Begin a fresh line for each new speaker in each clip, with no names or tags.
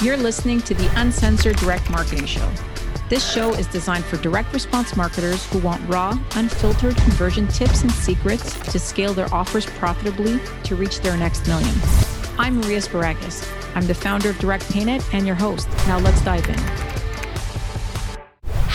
You're listening to the Uncensored Direct Marketing Show. This show is designed for direct response marketers who want raw, unfiltered conversion tips and secrets to scale their offers profitably to reach their next million. I'm Maria Sparagis. I'm the founder of Direct Paynet and your host. Now let's dive in.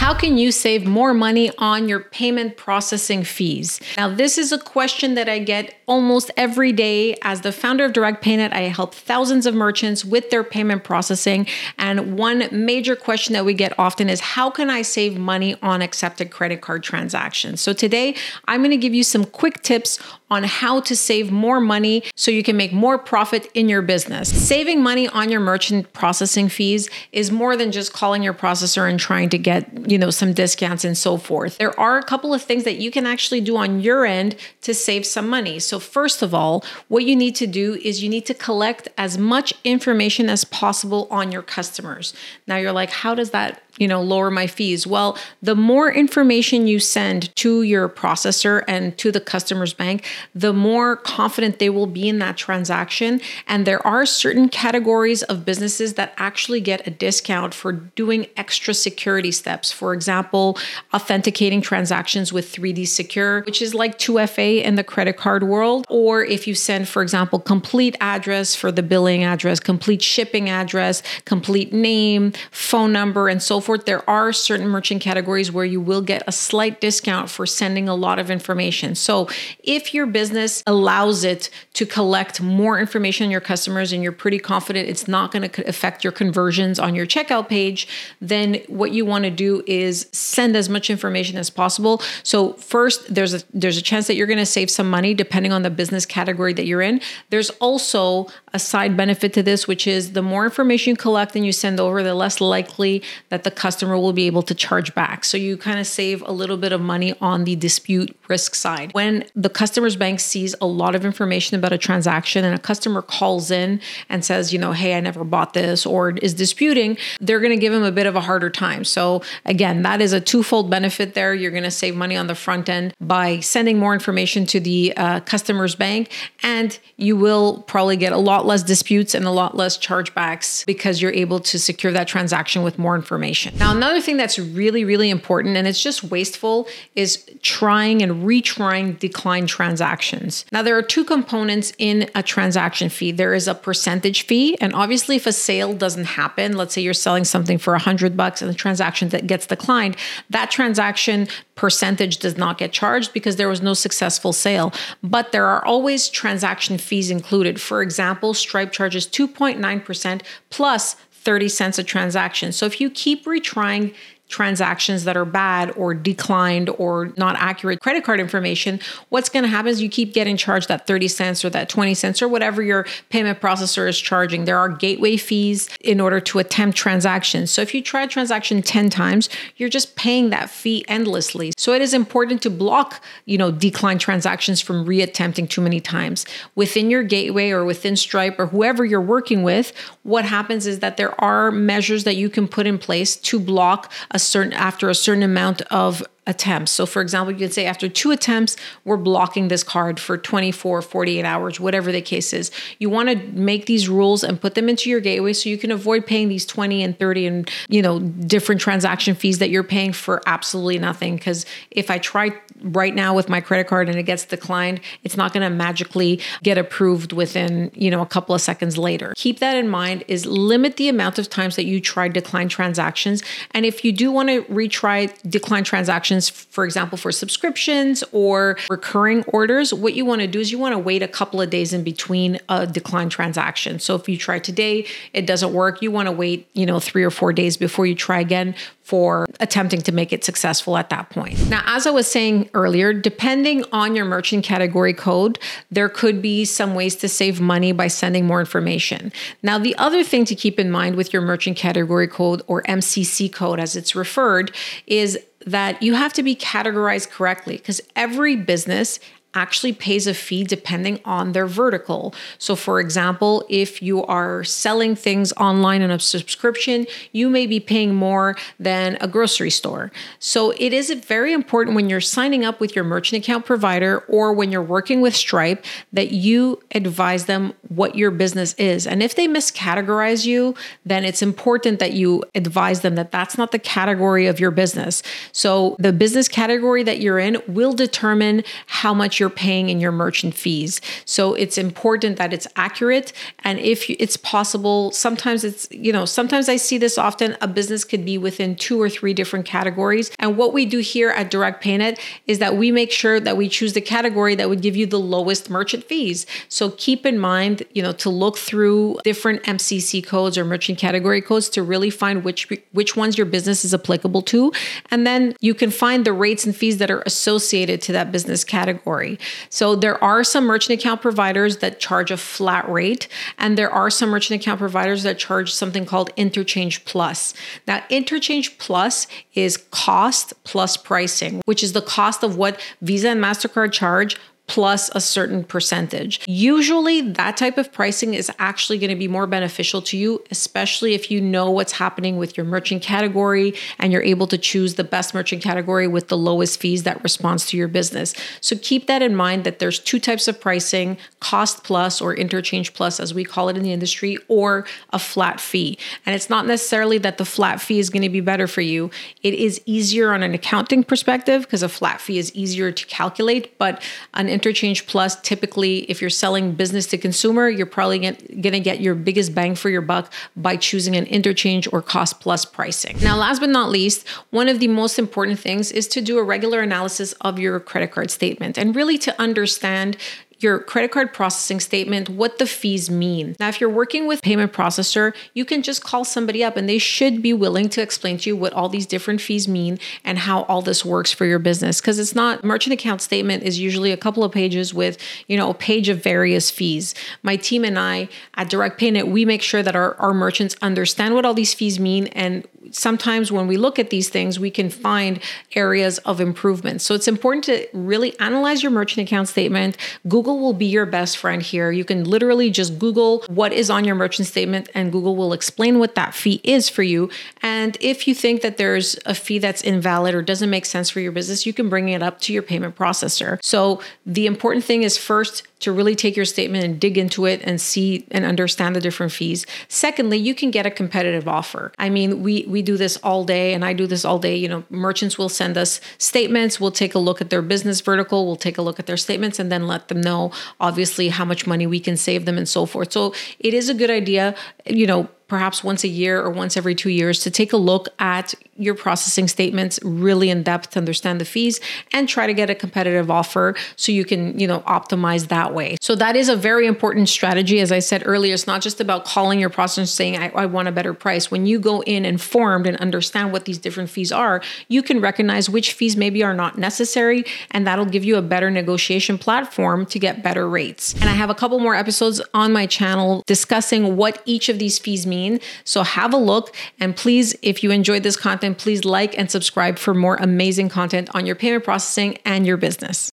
How can you save more money on your payment processing fees? Now, this is a question that I get almost every day. As the founder of Direct Paynet, I help thousands of merchants with their payment processing. And one major question that we get often is how can I save money on accepted credit card transactions? So, today I'm going to give you some quick tips on how to save more money so you can make more profit in your business. Saving money on your merchant processing fees is more than just calling your processor and trying to get, you know, some discounts and so forth. There are a couple of things that you can actually do on your end to save some money. So first of all, what you need to do is you need to collect as much information as possible on your customers. Now you're like, how does that you know lower my fees. Well the more information you send to your processor and to the customer's bank the more confident they will be in that transaction. And there are certain categories of businesses that actually get a discount for doing extra security steps. For example authenticating transactions with 3d secure which is like 2fa in the credit card world. Or if you send for example complete address for the billing address complete shipping address complete name phone number and so forth, there are certain merchant categories where you will get a slight discount for sending a lot of information. So if your business allows it to collect more information on your customers and you're pretty confident it's not going to affect your conversions on your checkout page, then what you want to do is send as much information as possible. So first, there's a there's a chance that you're going to save some money depending on the business category that you're in. There's also a side benefit to this, which is the more information you collect and you send over, the less likely that the customer will be able to charge back. So you kind of save a little bit of money on the dispute risk side. When the customer's bank sees a lot of information about a transaction and a customer calls in and says, you know, hey, I never bought this or is disputing, they're going to give them a bit of a harder time. So again, that is a twofold benefit there. You're going to save money on the front end by sending more information to the uh, customer's bank, and you will probably get a lot lot less disputes and a lot less chargebacks because you're able to secure that transaction with more information. Now, another thing that's really, really important and it's just wasteful is trying and retrying decline transactions. Now, there are two components in a transaction fee there is a percentage fee, and obviously, if a sale doesn't happen, let's say you're selling something for a hundred bucks and the transaction that gets declined, that transaction percentage does not get charged because there was no successful sale. But there are always transaction fees included. For example, Stripe charges 2.9% plus 30 cents a transaction. So if you keep retrying transactions that are bad or declined or not accurate credit card information, what's going to happen is you keep getting charged that 30 cents or that 20 cents or whatever your payment processor is charging. There are gateway fees in order to attempt transactions. So if you try a transaction 10 times, you're just paying that fee endlessly. So it is important to block, you know, decline transactions from reattempting too many times. Within your gateway or within Stripe or whoever you're working with, what happens is that there are measures that you can put in place to block a certain after a certain amount of attempts. So, for example, you could say after two attempts, we're blocking this card for 24, 48 hours, whatever the case is. You want to make these rules and put them into your gateway so you can avoid paying these 20 and 30 and, you know, different transaction fees that you're paying for absolutely nothing. Because if I try right now with my credit card and it gets declined, it's not going to magically get approved within, you know, a couple of seconds later. Keep that in mind is limit the amount of times that you try decline transactions. And if you do want to retry decline transactions, for example, for subscriptions or recurring orders, what you want to do is you want to wait a couple of days in between a decline transaction. So if you try today, it doesn't work, you want to wait, you know, 3 or 4 days before you try again for attempting to make it successful at that point. Now, as I was saying earlier, depending on your merchant category code, there could be some ways to save money by sending more information. Now, the other thing to keep in mind with your merchant category code or MCC code as it's referred is that you have to be categorized correctly because every business actually pays a fee depending on their vertical. So, for example, if you are selling things online on a subscription, you may be paying more than a grocery store. So, it is very important when you're signing up with your merchant account provider or when you're working with Stripe that you advise them what your business is. And if they miscategorize you, then it's important that you advise them that that's not the category of your business. So, the business category that you're in will determine how much you're paying in your merchant fees. So it's important that it's accurate. And if it's possible, sometimes it's, you know, sometimes I see this often. A business could be within two or three different categories. And what we do here at Direct PayNet is that we make sure that we choose the category that would give you the lowest merchant fees. So keep in mind, you know, to look through different MCC codes or merchant category codes to really find which which ones your business is applicable to. And then you can find the rates and fees that are associated to that business category. So there are some merchant account providers that charge a flat rate, and there are some merchant account providers that charge something called Interchange Plus. Now, Interchange Plus is cost plus pricing, which is the cost of what Visa and MasterCard charge plus a certain percentage. Usually, that type of pricing is actually going to be more beneficial to you, especially if you know what's happening with your merchant category and you're able to choose the best merchant category with the lowest fees that responds to your business. So keep that in mind that there's two types of pricing cost plus or interchange plus, as we call it in the industry, or a flat fee. And it's not necessarily that the flat fee is going to be better for you. It is easier on an accounting perspective because a flat fee is easier to calculate, but an interchange plus typically if you're selling business to consumer you're probably going to get your biggest bang for your buck by choosing an interchange or cost plus pricing. Now last but not least one of the most important things is to do a regular analysis of your credit card statement and really to understand your credit card processing statement, what the fees mean. Now, if you're working with payment processor, you can just call somebody up and they should be willing to explain to you what all these different fees mean and how all this works for your business. Because it's not merchant account statement is usually a couple of pages with, you know, a page of various fees. My team and I at Direct PayNet, we make sure that our, our merchants understand what all these fees mean and sometimes when we look at these things, we can find areas of improvement. So it's important to really analyze your merchant account statement. Google will be your best friend here. You can literally just Google what is on your merchant statement, and Google will explain what that fee is for you. And if you think that there's a fee that's invalid or doesn't make sense for your business, you can bring it up to your payment processor. So the important thing is first to really take your statement and dig into it and see and understand the different fees. Secondly, you can get a competitive offer. I mean, we we do this all day and I do this all day. You know, merchants will send us statements, we'll take a look at their business vertical, we'll take a look at their statements and then let them know obviously how much money we can save them and so forth. So, it is a good idea, you know, perhaps once a year or once every two years to take a look at your processing statements really in depth to understand the fees and try to get a competitive offer so you can you know optimize that way. So that is a very important strategy. As i said earlier it's not just about calling your processor saying I, I want a better price. When you go in informed and understand what these different fees are you can recognize which fees maybe are not necessary and that'll give you a better negotiation platform to get better rates. And i have a couple more episodes on my channel discussing what each of these fees mean. So have a look. And please, if you enjoyed this content, please like and subscribe for more amazing content on your payment processing and your business.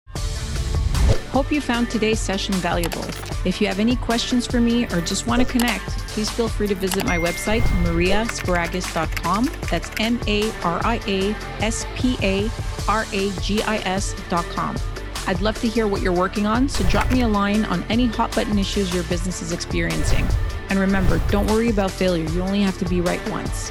Hope you found today's session valuable. If you have any questions for me or just want to connect, please feel free to visit my website, mariasparagis.com. That's M A R I A S P A R A G I S.com. I'd love to hear what you're working on, so drop me a line on any hot button issues your business is experiencing. And remember, don't worry about failure. You only have to be right once.